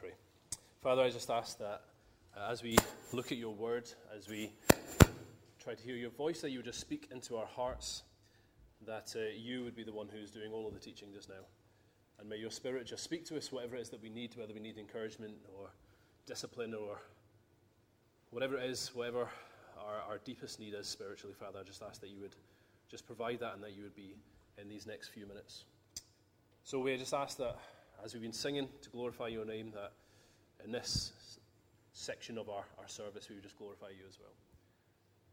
pray. Father, I just ask that uh, as we look at your word, as we try to hear your voice, that you would just speak into our hearts, that uh, you would be the one who's doing all of the teaching just now. And may your spirit just speak to us whatever it is that we need, whether we need encouragement or discipline or whatever it is, whatever our, our deepest need is spiritually, Father. I just ask that you would just provide that and that you would be in these next few minutes. So we just ask that as we've been singing to glorify your name, that in this section of our, our service, we would just glorify you as well.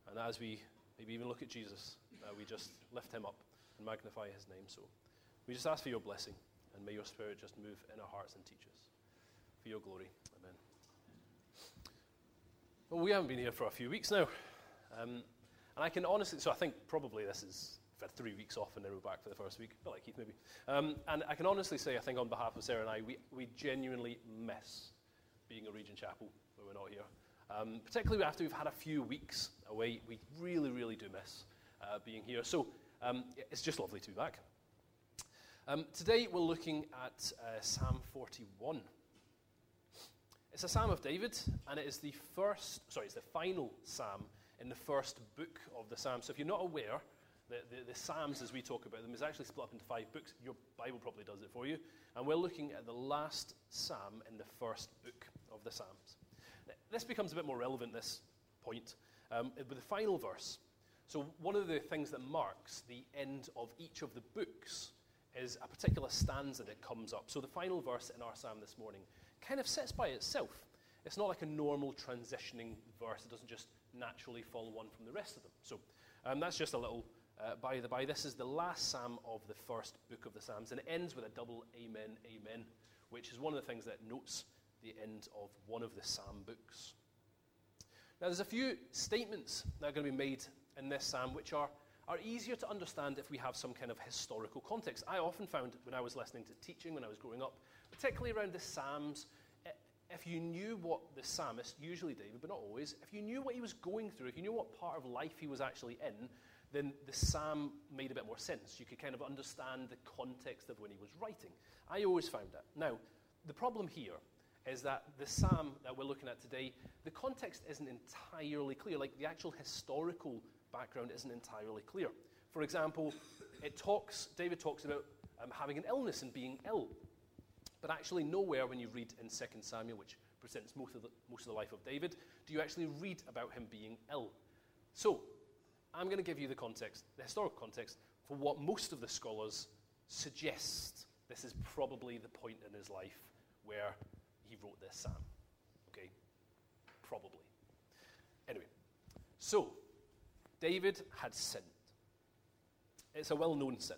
And as we maybe even look at Jesus, uh, we just lift him up and magnify his name. So we just ask for your blessing, and may your spirit just move in our hearts and teach us. For your glory. Amen. Well, we haven't been here for a few weeks now. Um, and I can honestly, so I think probably this is we've had three weeks off and then we're back for the first week, a bit like Keith maybe. Um, and I can honestly say, I think on behalf of Sarah and I, we, we genuinely miss being a Regent Chapel when we're not here. Um, particularly after we've had a few weeks away, we really, really do miss uh, being here. So um, it's just lovely to be back. Um, today we're looking at uh, Psalm 41. It's a Psalm of David, and it is the first, sorry, it's the final Psalm in the first book of the Psalm. So if you're not aware, the, the, the, Psalms, as we talk about them, is actually split up into five books. Your Bible probably does it for you. And we're looking at the last Psalm in the first book of the Psalms. Now, this becomes a bit more relevant, this point, um, with the final verse. So, one of the things that marks the end of each of the books is a particular stanza that comes up. So, the final verse in our Psalm this morning kind of sits by itself. It's not like a normal transitioning verse, it doesn't just naturally follow one from the rest of them. So, um, that's just a little uh, by the by, this is the last psalm of the first book of the Psalms, and it ends with a double amen, amen, which is one of the things that notes the end of one of the psalm books. Now, there's a few statements that are going to be made in this psalm which are, are easier to understand if we have some kind of historical context. I often found when I was listening to teaching when I was growing up, particularly around the Psalms, if you knew what the psalmist, usually David, but not always, if you knew what he was going through, if you knew what part of life he was actually in, then the psalm made a bit more sense. You could kind of understand the context of when he was writing. I always found that. Now, the problem here is that the psalm that we're looking at today, the context isn't entirely clear. Like the actual historical background isn't entirely clear. For example, it talks, David talks about um, having an illness and being ill. But actually, nowhere when you read in 2 Samuel, which presents most of, the, most of the life of David, do you actually read about him being ill. So, I'm going to give you the context, the historical context, for what most of the scholars suggest this is probably the point in his life where he wrote this psalm. Okay? Probably. Anyway, so David had sinned. It's a well known sin.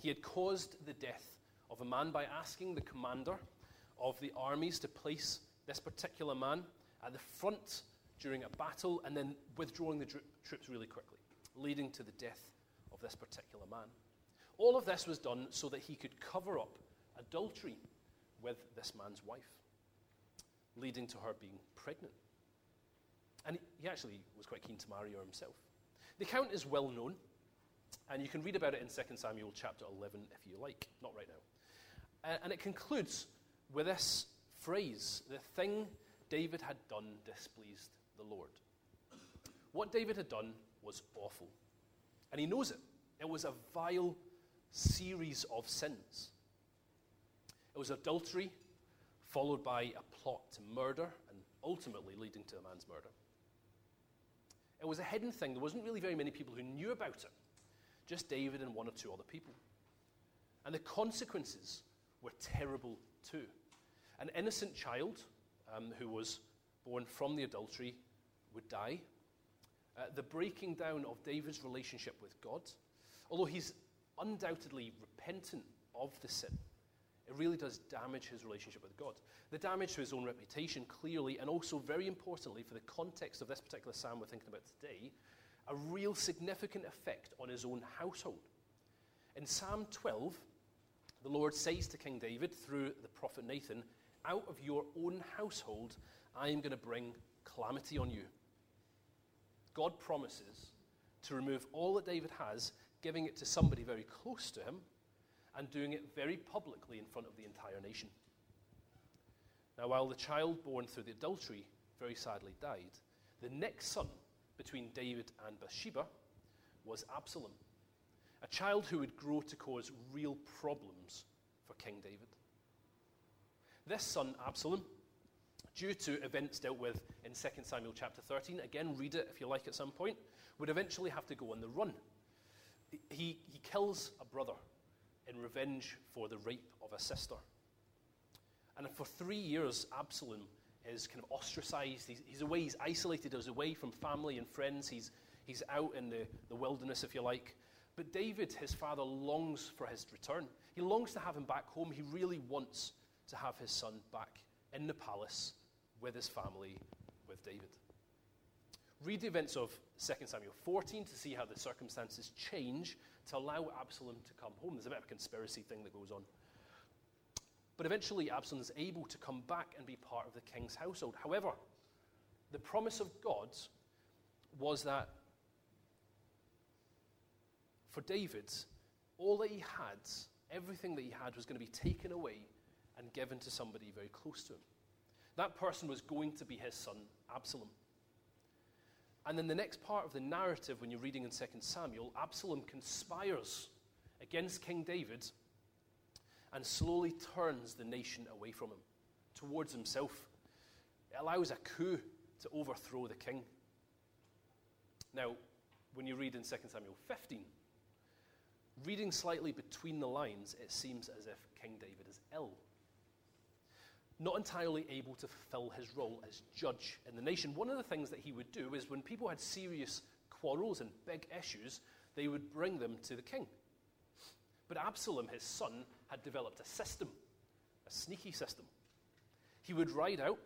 He had caused the death of a man by asking the commander of the armies to place this particular man at the front during a battle and then withdrawing the troops really quickly, leading to the death of this particular man. All of this was done so that he could cover up adultery with this man's wife, leading to her being pregnant. And he actually was quite keen to marry her himself. The account is well known, and you can read about it in 2 Samuel chapter 11 if you like, not right now. And it concludes with this phrase the thing David had done displeased the Lord. What David had done was awful. And he knows it. It was a vile series of sins. It was adultery, followed by a plot to murder, and ultimately leading to a man's murder. It was a hidden thing. There wasn't really very many people who knew about it, just David and one or two other people. And the consequences were terrible too. An innocent child um, who was born from the adultery would die. Uh, the breaking down of David's relationship with God, although he's undoubtedly repentant of the sin, it really does damage his relationship with God. The damage to his own reputation, clearly, and also very importantly for the context of this particular psalm we're thinking about today, a real significant effect on his own household. In Psalm 12, the Lord says to King David through the prophet Nathan, Out of your own household I am going to bring calamity on you. God promises to remove all that David has, giving it to somebody very close to him, and doing it very publicly in front of the entire nation. Now, while the child born through the adultery very sadly died, the next son between David and Bathsheba was Absalom, a child who would grow to cause real problems for King David. This son, Absalom, due to events dealt with in 2 Samuel chapter 13, again, read it if you like at some point, would eventually have to go on the run. He, he kills a brother in revenge for the rape of a sister. And for three years, Absalom is kind of ostracized. He's, he's away, he's isolated, he's away from family and friends. He's, he's out in the, the wilderness, if you like. But David, his father, longs for his return. He longs to have him back home. He really wants to have his son back in the palace with his family, with David. Read the events of 2 Samuel 14 to see how the circumstances change to allow Absalom to come home. There's a bit of a conspiracy thing that goes on. But eventually, Absalom is able to come back and be part of the king's household. However, the promise of God was that for David, all that he had, everything that he had, was going to be taken away and given to somebody very close to him. That person was going to be his son, Absalom. And then the next part of the narrative, when you're reading in 2 Samuel, Absalom conspires against King David and slowly turns the nation away from him, towards himself. It allows a coup to overthrow the king. Now, when you read in 2 Samuel 15, reading slightly between the lines, it seems as if King David is ill not entirely able to fulfill his role as judge in the nation. One of the things that he would do is when people had serious quarrels and big issues, they would bring them to the king. But Absalom, his son, had developed a system, a sneaky system. He would ride out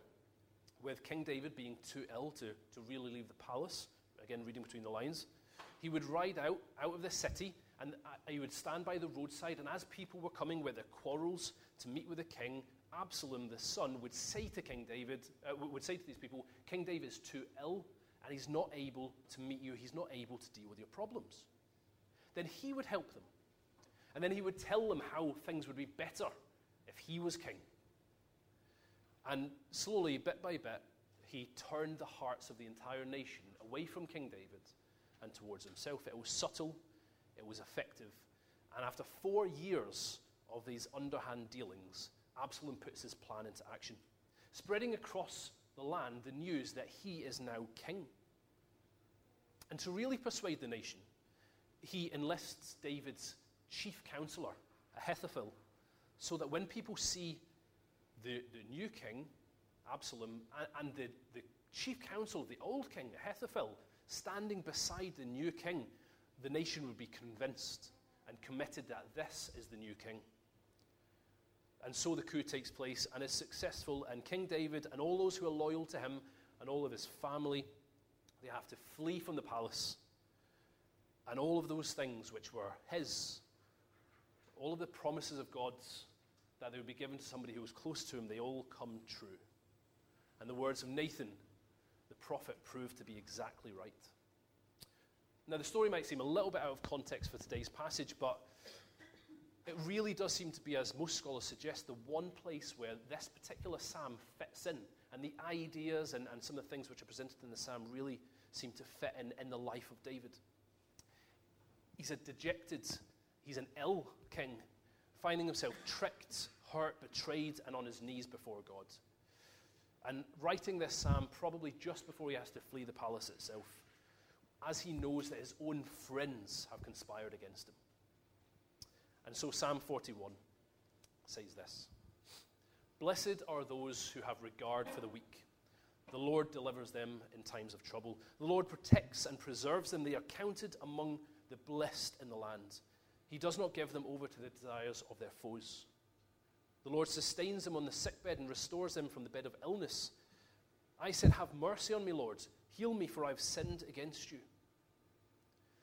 with King David being too ill to, to really leave the palace. Again, reading between the lines. He would ride out, out of the city, and uh, he would stand by the roadside. And as people were coming with their quarrels to meet with the king, Absalom, the son, would say to King David, uh, would say to these people, King David is too ill and he's not able to meet you, he's not able to deal with your problems. Then he would help them. And then he would tell them how things would be better if he was king. And slowly, bit by bit, he turned the hearts of the entire nation away from King David and towards himself. It was subtle, it was effective. And after four years of these underhand dealings, Absalom puts his plan into action, spreading across the land the news that he is now king. And to really persuade the nation, he enlists David's chief counselor, Ahithophel, so that when people see the, the new king, Absalom, and, and the, the chief counsel of the old king, Ahithophel, standing beside the new king, the nation would be convinced and committed that this is the new king. And so the coup takes place and is successful, and King David and all those who are loyal to him and all of his family, they have to flee from the palace. And all of those things which were his, all of the promises of God's that they would be given to somebody who was close to him, they all come true. And the words of Nathan, the prophet, proved to be exactly right. Now, the story might seem a little bit out of context for today's passage, but it really does seem to be, as most scholars suggest, the one place where this particular psalm fits in. And the ideas and, and some of the things which are presented in the psalm really seem to fit in in the life of David. He's a dejected, he's an ill king, finding himself tricked, hurt, betrayed, and on his knees before God. And writing this psalm probably just before he has to flee the palace itself, as he knows that his own friends have conspired against him. And so Psalm 41 says this Blessed are those who have regard for the weak. The Lord delivers them in times of trouble. The Lord protects and preserves them. They are counted among the blessed in the land. He does not give them over to the desires of their foes. The Lord sustains them on the sickbed and restores them from the bed of illness. I said, Have mercy on me, Lord. Heal me, for I have sinned against you.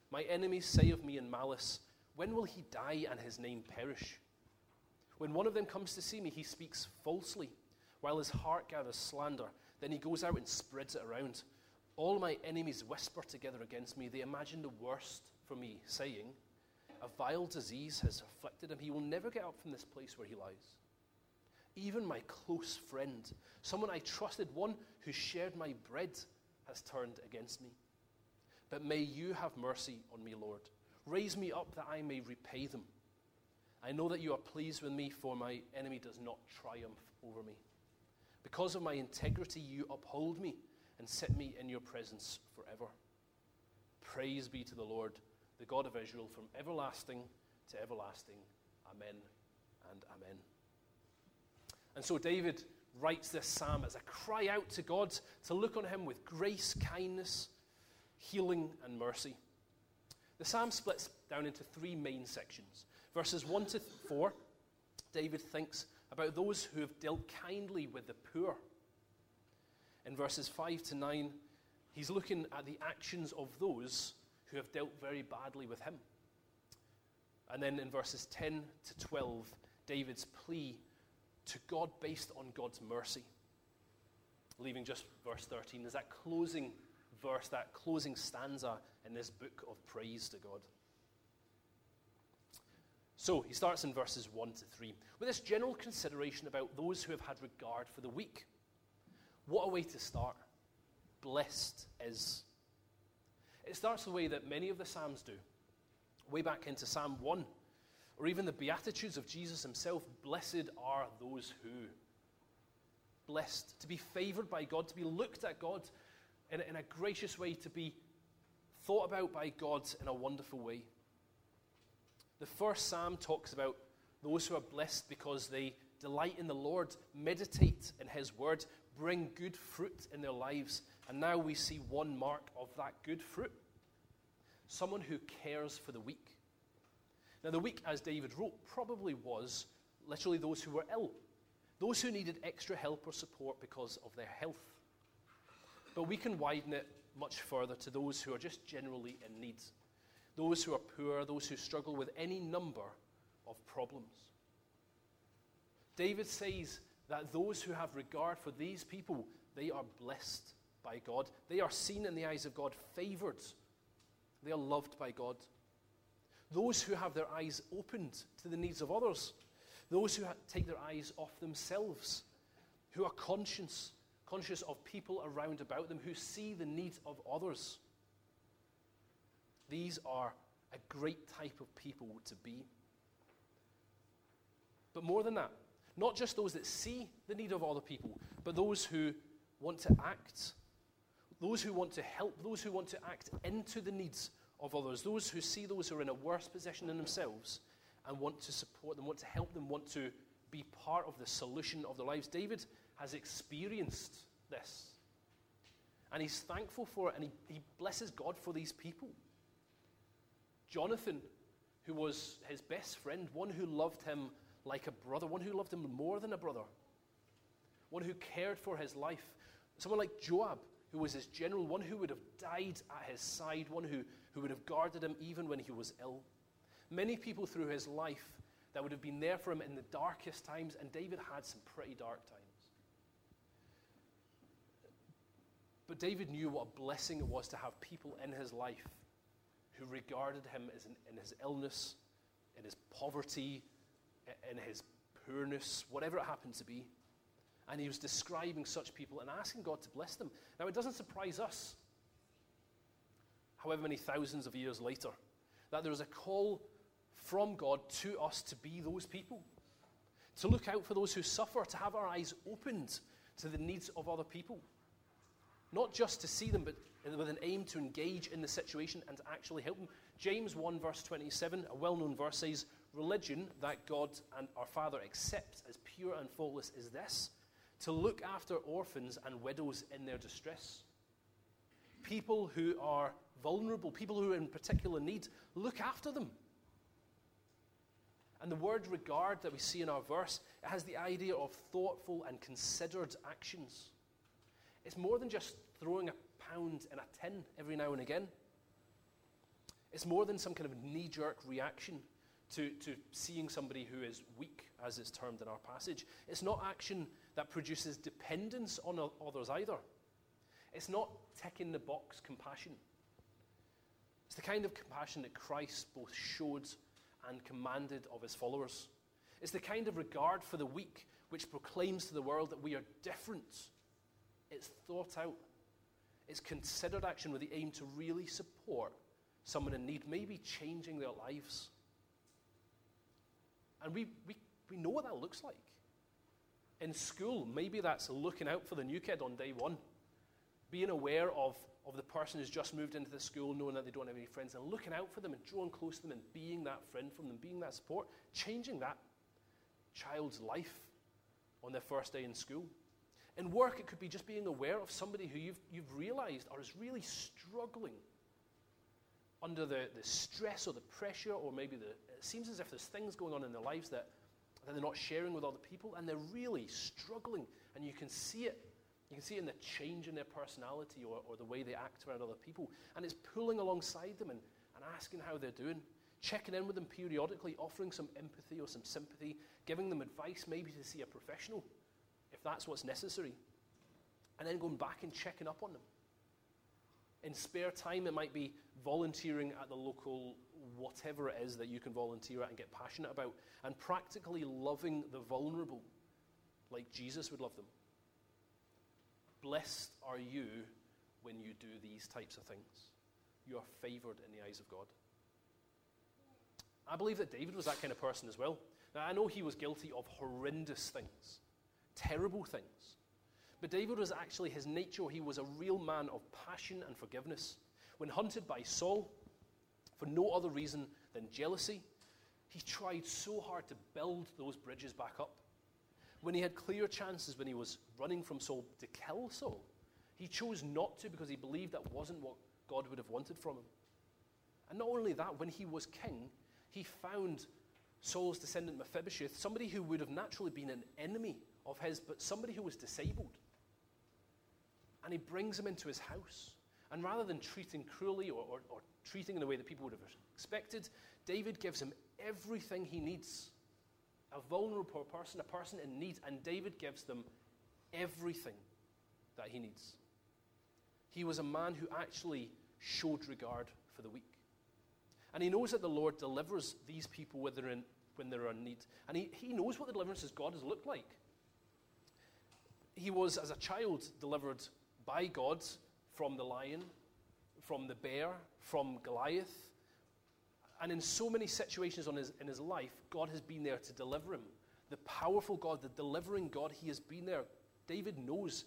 My enemies say of me in malice, when will he die and his name perish? When one of them comes to see me, he speaks falsely, while his heart gathers slander. Then he goes out and spreads it around. All my enemies whisper together against me. They imagine the worst for me, saying, A vile disease has afflicted him. He will never get up from this place where he lies. even my close friend, someone I trusted, one who shared my bread, has turned against me. But may you have mercy on me, Lord. Raise me up that I may repay them. I know that you are pleased with me, for my enemy does not triumph over me. Because of my integrity, you uphold me and set me in your presence forever. Praise be to the Lord, the God of Israel, from everlasting to everlasting. Amen and amen. And so David writes this psalm as a cry out to God to look on him with grace, kindness, healing, and mercy. The psalm splits down into three main sections. Verses 1 to 4, David thinks about those who have dealt kindly with the poor. In verses 5 to 9, he's looking at the actions of those who have dealt very badly with him. And then in verses 10 to 12, David's plea to God based on God's mercy. Leaving just verse 13 is that closing verse, that closing stanza in this book of praise to God. So he starts in verses 1 to 3 with this general consideration about those who have had regard for the weak. What a way to start! Blessed is. It starts the way that many of the Psalms do, way back into Psalm 1 or even the Beatitudes of Jesus himself blessed are those who. Blessed, to be favored by God, to be looked at God in, in a gracious way, to be thought about by God in a wonderful way. The first psalm talks about those who are blessed because they delight in the Lord, meditate in His word, bring good fruit in their lives. And now we see one mark of that good fruit someone who cares for the weak. Now, the weak, as David wrote, probably was literally those who were ill, those who needed extra help or support because of their health. But we can widen it much further to those who are just generally in need, those who are poor, those who struggle with any number of problems. David says that those who have regard for these people, they are blessed by God. They are seen in the eyes of God, favored. They are loved by God those who have their eyes opened to the needs of others, those who take their eyes off themselves, who are conscious, conscious of people around about them, who see the needs of others. These are a great type of people to be. But more than that, not just those that see the need of other people, but those who want to act, those who want to help, those who want to act into the needs of others, those who see those who are in a worse position than themselves and want to support them, want to help them, want to be part of the solution of their lives. David has experienced this. And he's thankful for it and he, he blesses God for these people. Jonathan, who was his best friend, one who loved him like a brother, one who loved him more than a brother, one who cared for his life. Someone like Joab, who was his general, one who would have died at his side, one who who would have guarded him even when he was ill. Many people through his life that would have been there for him in the darkest times, and David had some pretty dark times. But David knew what a blessing it was to have people in his life who regarded him as in, in his illness, in his poverty, in his poorness, whatever it happened to be. And he was describing such people and asking God to bless them. Now, it doesn't surprise us however many thousands of years later, that there is a call from God to us to be those people, to look out for those who suffer, to have our eyes opened to the needs of other people. Not just to see them, but with an aim to engage in the situation and to actually help them. James 1, verse 27, a well known verse says, Religion that God and our Father accepts as pure and faultless is this to look after orphans and widows in their distress. People who are vulnerable, people who are in particular need, look after them. And the word regard that we see in our verse, it has the idea of thoughtful and considered actions. It's more than just throwing a pound in a tin every now and again. It's more than some kind of knee jerk reaction to, to seeing somebody who is weak, as is termed in our passage. It's not action that produces dependence on others either. It's not ticking the box compassion. It's the kind of compassion that Christ both showed and commanded of his followers. It's the kind of regard for the weak which proclaims to the world that we are different. It's thought out, it's considered action with the aim to really support someone in need, maybe changing their lives. And we, we, we know what that looks like. In school, maybe that's looking out for the new kid on day one, being aware of, of the person who's just moved into the school, knowing that they don't have any friends, and looking out for them and drawing close to them and being that friend from them, being that support, changing that child's life on their first day in school. In work, it could be just being aware of somebody who you've, you've realized or is really struggling under the, the stress or the pressure, or maybe the, it seems as if there's things going on in their lives that, that they're not sharing with other people, and they're really struggling. And you can see it. You can see it in the change in their personality or, or the way they act around other people. And it's pulling alongside them and, and asking how they're doing, checking in with them periodically, offering some empathy or some sympathy, giving them advice, maybe to see a professional that's what's necessary, and then going back and checking up on them. In spare time, it might be volunteering at the local whatever it is that you can volunteer at and get passionate about, and practically loving the vulnerable like Jesus would love them. Blessed are you when you do these types of things. You are favored in the eyes of God. I believe that David was that kind of person as well. Now, I know he was guilty of horrendous things, terrible things. But David was actually his nature. He was a real man of passion and forgiveness. When hunted by Saul, for no other reason than jealousy, he tried so hard to build those bridges back up. When he had clear chances when he was running from Saul to kill Saul, he chose not to because he believed that wasn't what God would have wanted from him. And not only that, when he was king, he found Saul's descendant Mephibosheth, somebody who would have naturally been an enemy of his, but somebody who was disabled. And he brings him into his house. And rather than treating cruelly or, or, or treating in a way that people would have expected, David gives him everything he needs. A vulnerable person, a person in need, and David gives them everything that he needs. He was a man who actually showed regard for the weak. And he knows that the Lord delivers these people when they're in, when they're in need. And he, he knows what the deliverances God has looked like. He was, as a child, delivered by God from the lion, from the bear, from Goliath. And in so many situations his, in his life, God has been there to deliver him. The powerful God, the delivering God, he has been there. David knows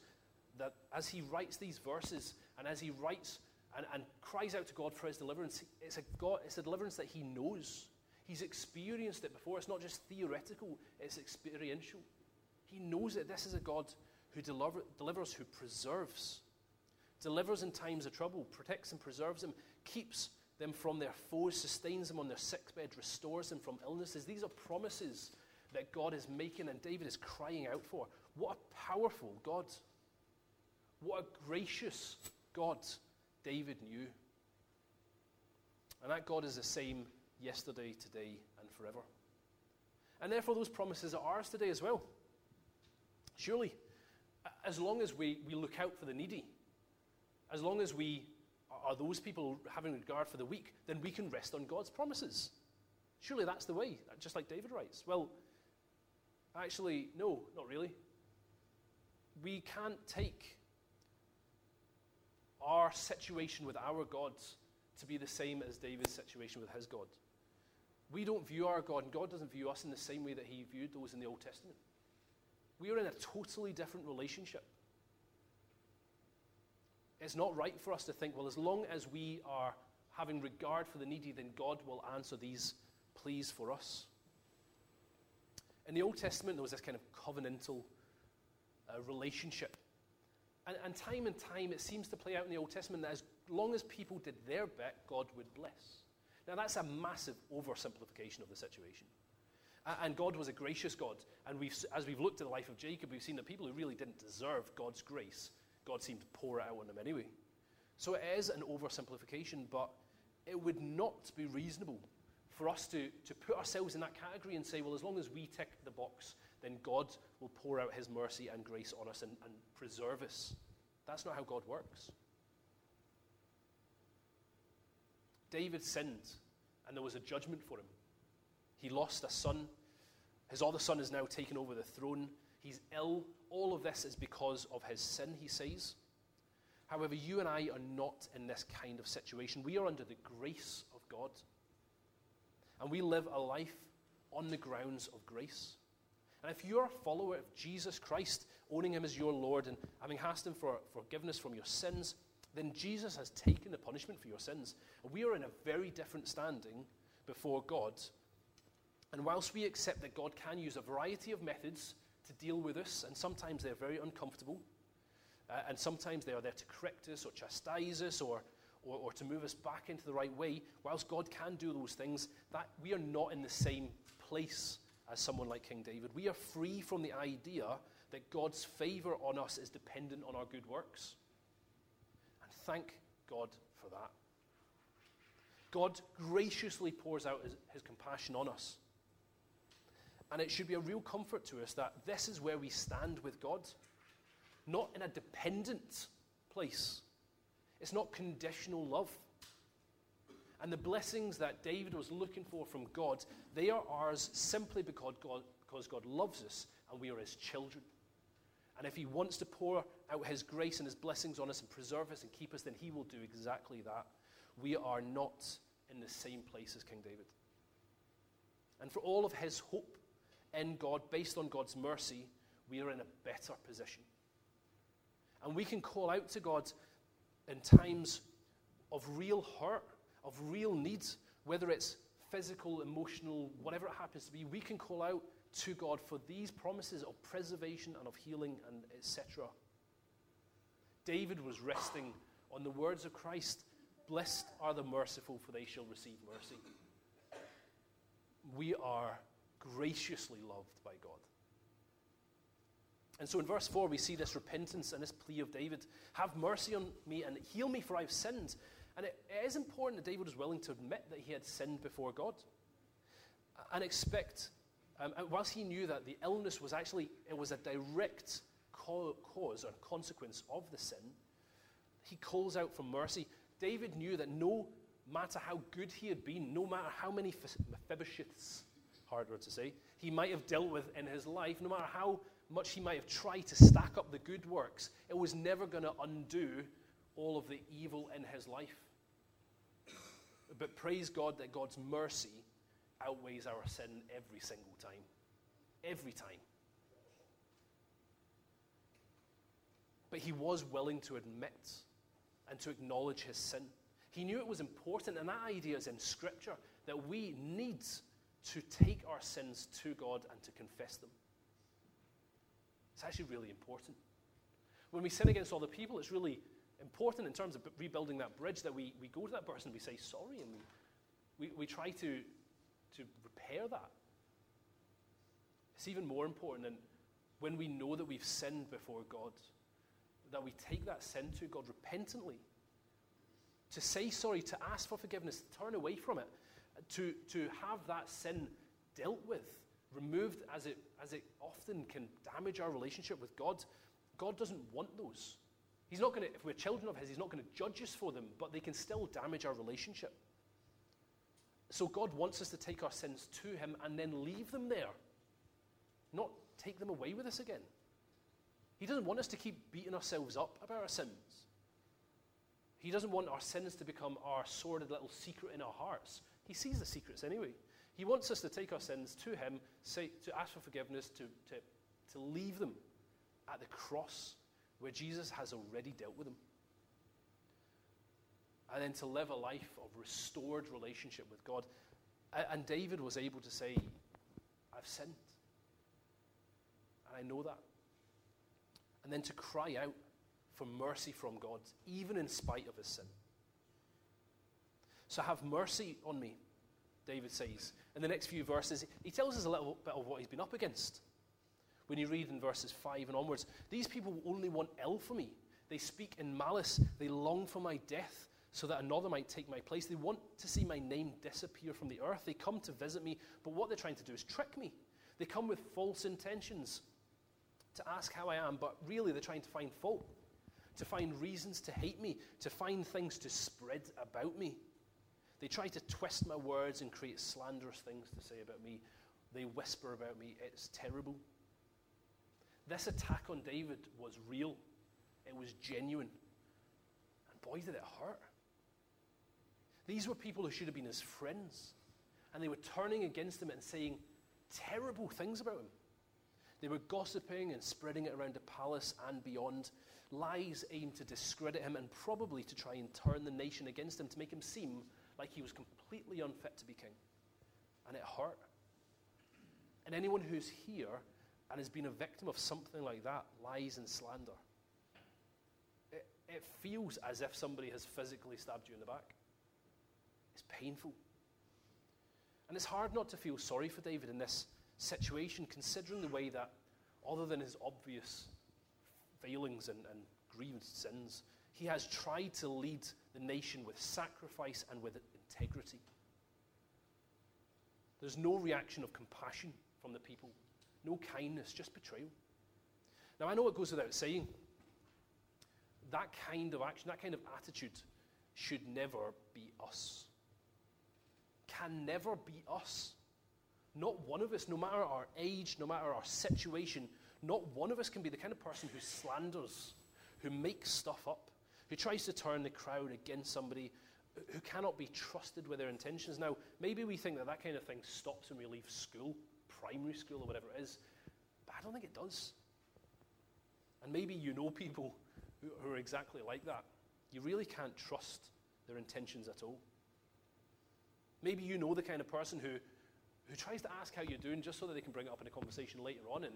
that as he writes these verses and as he writes and, and cries out to God for his deliverance. It's a, God, it's a deliverance that he knows. He's experienced it before. It's not just theoretical, it's experiential. He knows that this is a God who deliver, delivers, who preserves, delivers in times of trouble, protects and preserves them, keeps them from their foes, sustains them on their sickbed, restores them from illnesses. These are promises that God is making and David is crying out for. What a powerful God! What a gracious God David knew. And that God is the same yesterday, today, and forever. And therefore, those promises are ours today as well. Surely, as long as we, we look out for the needy, as long as we are those people having regard for the weak, then we can rest on God's promises. Surely that's the way, just like David writes. Well, actually, no, not really. We can't take our situation with our God to be the same as David's situation with his God. We don't view our God, and God doesn't view us in the same way that he viewed those in the Old Testament. We are in a totally different relationship. It's not right for us to think, well, as long as we are having regard for the needy, then God will answer these pleas for us. In the Old Testament, there was this kind of covenantal uh, relationship and, and time and time, it seems to play out in the Old Testament that as long as people did their bit, God would bless. Now, that's a massive oversimplification of the situation. And God was a gracious God. And we've, as we've looked at the life of Jacob, we've seen that people who really didn't deserve God's grace, God seemed to pour it out on them anyway. So it is an oversimplification, but it would not be reasonable for us to, to put ourselves in that category and say, well, as long as we tick the box then God will pour out his mercy and grace on us and, and preserve us. That's not how God works. David sinned, and there was a judgment for him. He lost a son. His other son is now taken over the throne. He's ill. All of this is because of his sin, he says. However, you and I are not in this kind of situation. We are under the grace of God. And we live a life on the grounds of grace. And if you're a follower of Jesus Christ, owning him as your Lord and having asked him for forgiveness from your sins, then Jesus has taken the punishment for your sins. And we are in a very different standing before God. And whilst we accept that God can use a variety of methods to deal with us, and sometimes they're very uncomfortable, uh, and sometimes they are there to correct us or chastise us or, or, or to move us back into the right way, whilst God can do those things, that we are not in the same place as someone like King David. We are free from the idea that God's favor on us is dependent on our good works. And thank God for that. God graciously pours out his, his, compassion on us. And it should be a real comfort to us that this is where we stand with God, not in a dependent place. It's not conditional love. And the blessings that David was looking for from God, they are ours simply because God, because God loves us and we are his children. And if he wants to pour out his grace and his blessings on us and preserve us and keep us, then he will do exactly that. We are not in the same place as King David. And for all of his hope in God, based on God's mercy, we are in a better position. And we can call out to God in times of real hurt of real needs, whether it's physical, emotional, whatever it happens to be, we can call out to God for these promises of preservation and of healing and etc. David was resting on the words of Christ Blessed are the merciful, for they shall receive mercy. We are graciously loved by God. And so in verse 4, we see this repentance and this plea of David Have mercy on me and heal me, for I've sinned. And it, is important that David was willing to admit that he had sinned before God and expect, um, whilst he knew that the illness was actually, it was a direct cause or consequence of the sin, he calls out for mercy. David knew that no matter how good he had been, no matter how many Mephibosheths, hard word to say, he might have dealt with in his life, no matter how much he might have tried to stack up the good works, it was never going to undo all of the evil in his life. But praise God that God's mercy outweighs our sin every single time. Every time. But he was willing to admit and to acknowledge his sin. He knew it was important, and that idea is in Scripture that we need to take our sins to God and to confess them. It's actually really important. When we sin against other people, it's really important in terms of rebuilding that bridge that we, we go to that person we say sorry and we, we, we try to, to repair that. It's even more important and when we know that we've sinned before God, that we take that sin to God repentantly, to say sorry, to ask for forgiveness, to turn away from it, to, to have that sin dealt with, removed as it, as it often can damage our relationship with God. God doesn't want those. He's not going to, if we're children of His, He's not going to judge us for them, but they can still damage our relationship. So God wants us to take our sins to Him and then leave them there, not take them away with us again. He doesn't want us to keep beating ourselves up about our sins. He doesn't want our sins to become our sordid little secret in our hearts. He sees the secrets anyway. He wants us to take our sins to Him, say, to ask for forgiveness, to, to, to leave them at the cross where Jesus has already dealt with them. And then to live a life of restored relationship with God. And David was able to say, I've sinned. And I know that. And then to cry out for mercy from God, even in spite of his sin. So have mercy on me, David says. In the next few verses, he tells us a little bit of what he's been up against when you read in verses 5 and onwards. These people only want ill for me. They speak in malice. They long for my death so that another might take my place. They want to see my name disappear from the earth. They come to visit me, but what they're trying to do is trick me. They come with false intentions to ask how I am, but really they're trying to find fault, to find reasons to hate me, to find things to spread about me. They try to twist my words and create slanderous things to say about me. They whisper about me. It's terrible. This attack on David was real, it was genuine. And boy, did it hurt. These were people who should have been his friends, and they were turning against him and saying terrible things about him. They were gossiping and spreading it around the palace and beyond, lies aimed to discredit him and probably to try and turn the nation against him to make him seem like he was completely unfit to be king. And it hurt. And anyone who's here and has been a victim of something like that, lies and slander, it, it feels as if somebody has physically stabbed you in the back. It's painful. And it's hard not to feel sorry for David in this situation, considering the way that, other than his obvious failings and, and grievous sins, he has tried to lead the nation with sacrifice and with integrity. There's no reaction of compassion from the people, no kindness, just betrayal. Now, I know it goes without saying that kind of action, that kind of attitude should never be us. Can never be us. Not one of us, no matter our age, no matter our situation, not one of us can be the kind of person who slanders, who makes stuff up, who tries to turn the crowd against somebody, who cannot be trusted with their intentions. Now, maybe we think that that kind of thing stops when we leave school, primary school, or whatever it is, but I don't think it does. And maybe you know people who, are exactly like that. You really can't trust their intentions at all. Maybe you know the kind of person who, who tries to ask how you're doing just so that they can bring it up in a conversation later on and,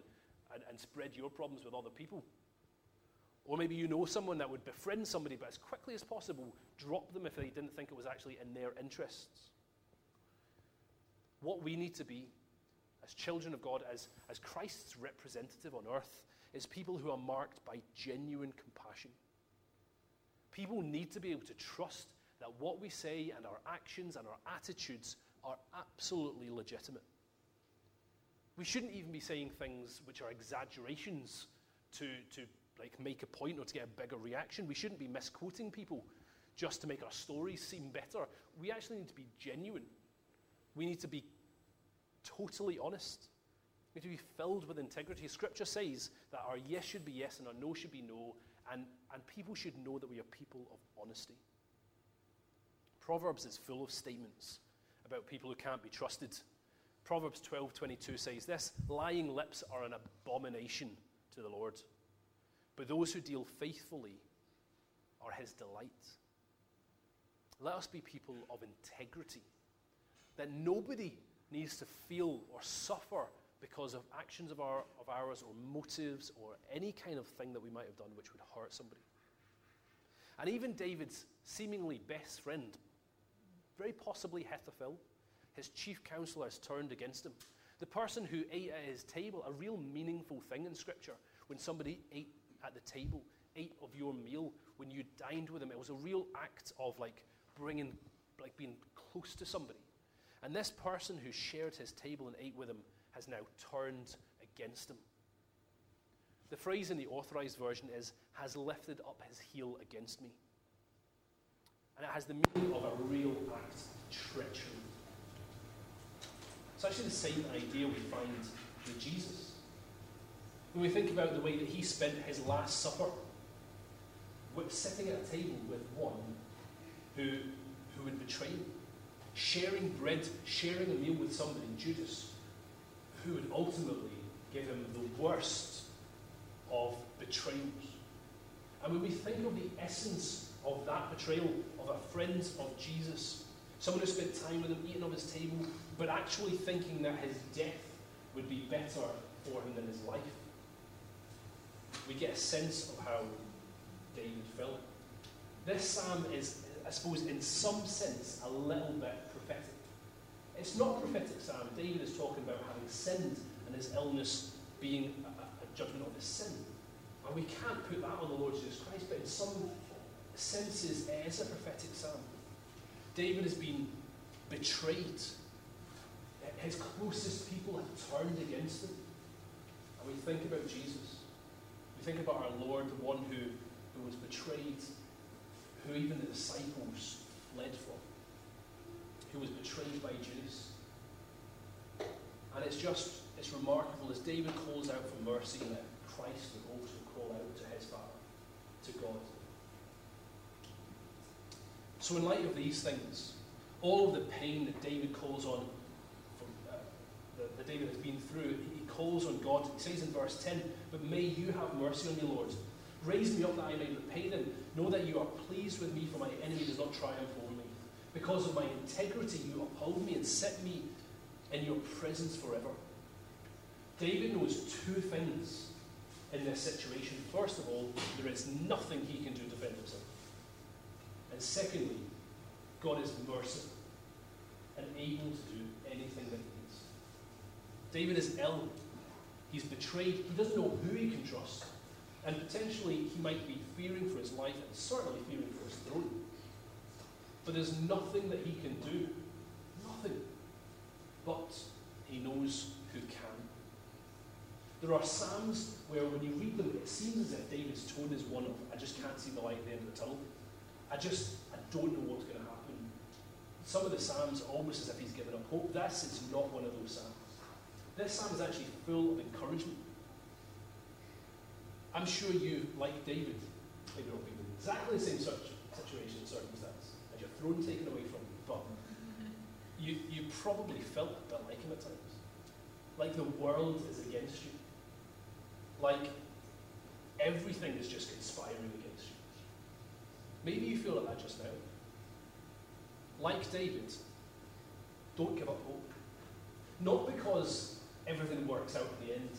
and, and spread your problems with other people. Or maybe you know someone that would befriend somebody, but as quickly as possible, drop them if they didn't think it was actually in their interests. What we need to be as children of God, as, as Christ's representative on earth, is people who are marked by genuine compassion. People need to be able to trust that what we say and our actions and our attitudes are absolutely legitimate. We shouldn't even be saying things which are exaggerations to, to like make a point or to get a bigger reaction. We shouldn't be misquoting people just to make our stories seem better. We actually need to be genuine. We need to be totally honest. We need to be filled with integrity. Scripture says that our yes should be yes and our no should be no, and, and people should know that we are people of honesty. Proverbs is full of statements about people who can't be trusted. Proverbs 12:22 says this, lying lips are an abomination to the Lord, but those who deal faithfully are his delight. Let us be people of integrity, that nobody needs to feel or suffer because of actions of, our, of ours or motives or any kind of thing that we might have done which would hurt somebody. And even David's seemingly best friend, very possibly Ahithophel, his chief counselor, has turned against him. The person who ate at his table, a real meaningful thing in Scripture, when somebody ate at the table, ate of your meal, when you dined with him, it was a real act of like bringing, like being close to somebody. And this person who shared his table and ate with him has now turned against him. The phrase in the authorized version is, has lifted up his heel against me. And it has the meaning of a real act of treachery. It's actually the same idea we find with Jesus. When we think about the way that he spent his Last Supper, sitting at a table with one who, who would betray him sharing bread, sharing a meal with somebody, Judas, who would ultimately give him the worst of betrayals. And when we think of the essence of that betrayal, of a friend of Jesus, someone who spent time with him, eating on his table, but actually thinking that his death would be better for him than his life, we get a sense of how David felt. This psalm is I suppose, in some sense, a little bit prophetic. It's not a prophetic psalm. David is talking about having sinned and his illness being a, a judgment of his sin. And we can't put that on the Lord Jesus Christ, but in some senses, it is a prophetic psalm. David has been betrayed. His closest people have turned against him. And we think about Jesus. Think about our Lord, the one who, who was betrayed who even the disciples fled from, who was betrayed by Judas. And it's just, it's remarkable as David calls out for mercy and Christ would also call out to his Father, to God. So, in light of these things, all of the pain that David calls on, from, uh, that, that David has been through, he calls on God. He says in verse 10, But may you have mercy on me, Lord. Raise me up that I may repay them. Know that you are pleased with me, for my enemy does not triumph over me. Because of my integrity, you uphold me and set me in your presence forever. David knows two things in this situation. First of all, there is nothing he can do to defend himself. And secondly, God is merciful and able to do anything that he needs. David is ill. He's betrayed. He doesn't know who he can trust. And potentially he might be fearing for his life and certainly fearing for his throne. But there's nothing that he can do. Nothing. But he knows who can. There are Psalms where when you read them, it seems as if David's tone is one of, I just can't see the light at the end of the tunnel. I just, I don't know what's going to happen. Some of the Psalms almost as if he's given up hope. This is not one of those Psalms. This Psalm is actually full of encouragement. I'm sure you, like David, maybe been in exactly the same situation and circumstance, and your throne taken away from you, but you, you probably felt a bit like him at times. Like the world is against you. Like everything is just conspiring against you. Maybe you feel like that just now. Like David, don't give up hope. Not because everything works out in the end,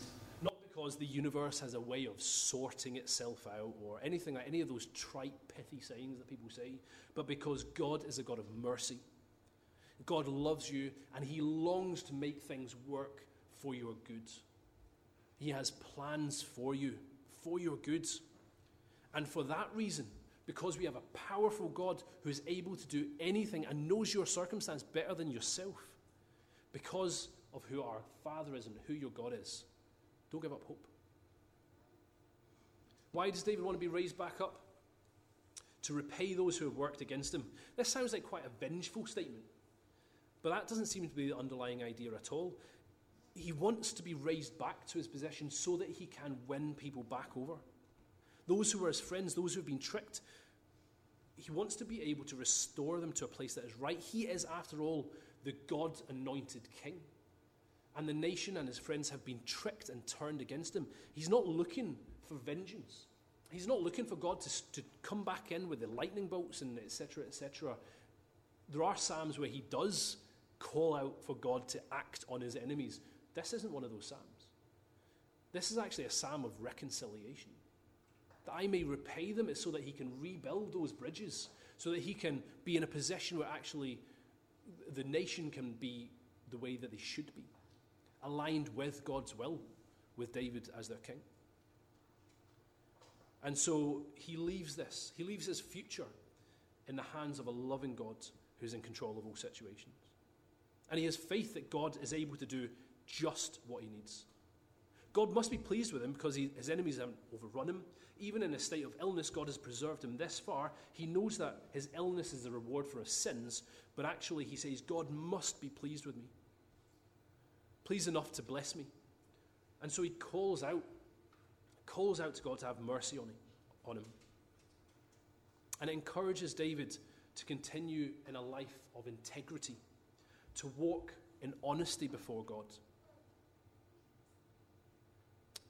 not because the universe has a way of sorting itself out or anything like any of those trite, pithy sayings that people say, but because God is a God of mercy. God loves you and He longs to make things work for your good. He has plans for you, for your good. And for that reason, because we have a powerful God who is able to do anything and knows your circumstance better than yourself, because of who our Father is and who your God is, don't give up hope. Why does David want to be raised back up? To repay those who have worked against him. This sounds like quite a vengeful statement, but that doesn't seem to be the underlying idea at all. He wants to be raised back to his position so that he can win people back over. Those who are his friends, those who have been tricked, he wants to be able to restore them to a place that is right. He is, after all, the God anointed king. And the nation and his friends have been tricked and turned against him. He's not looking for vengeance. He's not looking for God to, to come back in with the lightning bolts and etc. etc. There are Psalms where he does call out for God to act on his enemies. This isn't one of those Psalms. This is actually a Psalm of reconciliation. That I may repay them is so that he can rebuild those bridges, so that he can be in a position where actually the nation can be the way that they should be, aligned with God's will, with David as their king. And so he leaves this, he leaves his future in the hands of a loving God who's in control of all situations. And he has faith that God is able to do just what he needs. God must be pleased with him because he, his enemies haven't overrun him. Even in a state of illness, God has preserved him this far. He knows that his illness is the reward for his sins, but actually, he says, God must be pleased with me. Pleased enough to bless me. And so he calls out, calls out to God to have mercy on him. On him. And encourages David to continue in a life of integrity, to walk in honesty before God.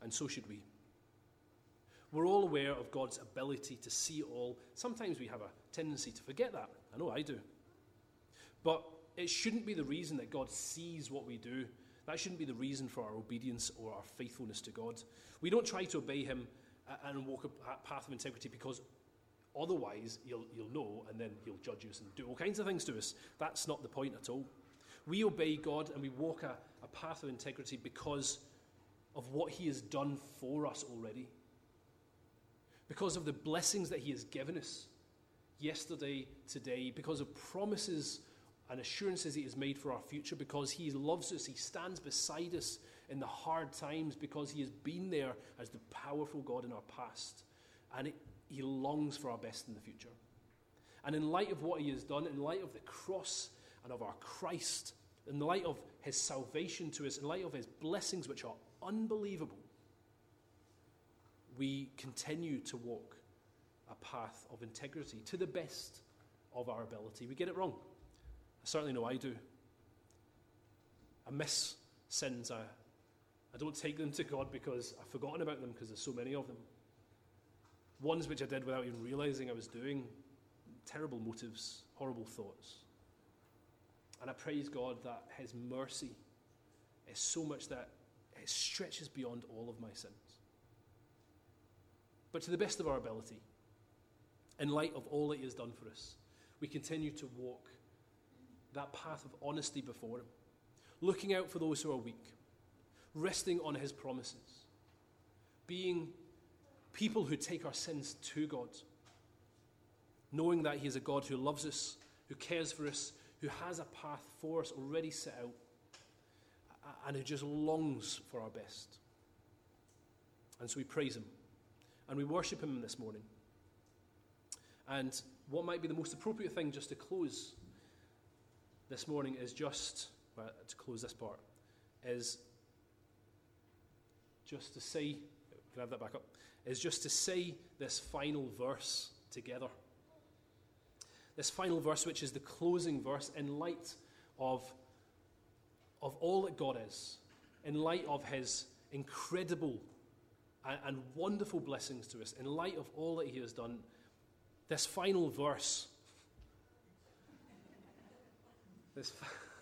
And so should we. We're all aware of God's ability to see all. Sometimes we have a tendency to forget that. I know I do. But it shouldn't be the reason that God sees what we do. That shouldn't be the reason for our obedience or our faithfulness to God. We don't try to obey Him uh, and walk a path of integrity because otherwise He'll, he'll know and then He'll judge us and do all kinds of things to us. That's not the point at all. We obey God and we walk a, a path of integrity because of what He has done for us already. Because of the blessings that He has given us yesterday, today, because of promises and assurances He has made for our future, because He loves us, He stands beside us in the hard times, because He has been there as the powerful God in our past, and it, He longs for our best in the future. And in light of what He has done, in light of the cross and of our Christ, in light of His salvation to us, in light of His blessings, which are unbelievable, we continue to walk a path of integrity to the best of our ability. We get it wrong. I certainly know I do. I miss sins. I, I don't take them to God because I've forgotten about them because there's so many of them. Ones which I did without even realizing I was doing. Terrible motives, horrible thoughts. And I praise God that His mercy is so much that it stretches beyond all of my sins. But to the best of our ability, in light of all that He has done for us, we continue to walk that path of honesty before Him, looking out for those who are weak, resting on His promises, being people who take our sins to God, knowing that He is a God who loves us, who cares for us, who has a path for us already set out, and who just longs for our best. And so we praise Him and we worship Him this morning. And what might be the most appropriate thing just to close this morning is just, well, to close this part, is just to say, can I have that back up? Is just to say this final verse together. This final verse, which is the closing verse, in light of, of all that God is, in light of His incredible and, and wonderful blessings to us, in light of all that He has done, this final verse, this,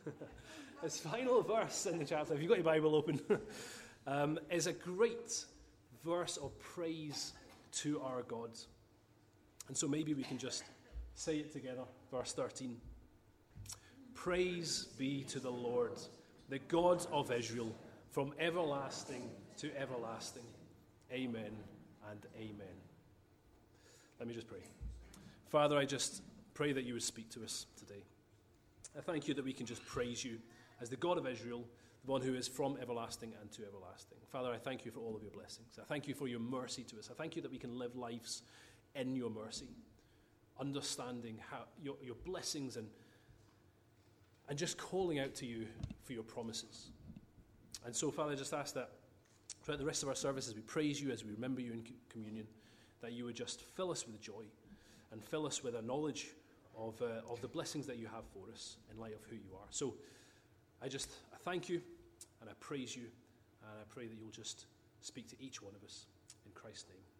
this final verse in the chapter, if you've got your Bible open, um, is a great verse of praise to our God. And so maybe we can just say it together. Verse 13. Praise be to the Lord, the God of Israel, from everlasting to everlasting. Amen and amen. Let me just pray. Father, I just pray that you would speak to us today. I thank you that we can just praise you as the God of Israel, the one who is from everlasting and to everlasting. Father, I thank you for all of your blessings. I thank you for your mercy to us. I thank you that we can live lives in your mercy, understanding how your, your blessings and, and just calling out to you for your promises. And so, Father, I just ask that throughout the rest of our services, we praise you as we remember you in communion, that you would just fill us with joy and fill us with a knowledge of, uh, of the blessings that you have for us in light of who you are. So I just I thank you and I praise you and I pray that you'll just speak to each one of us in Christ's name.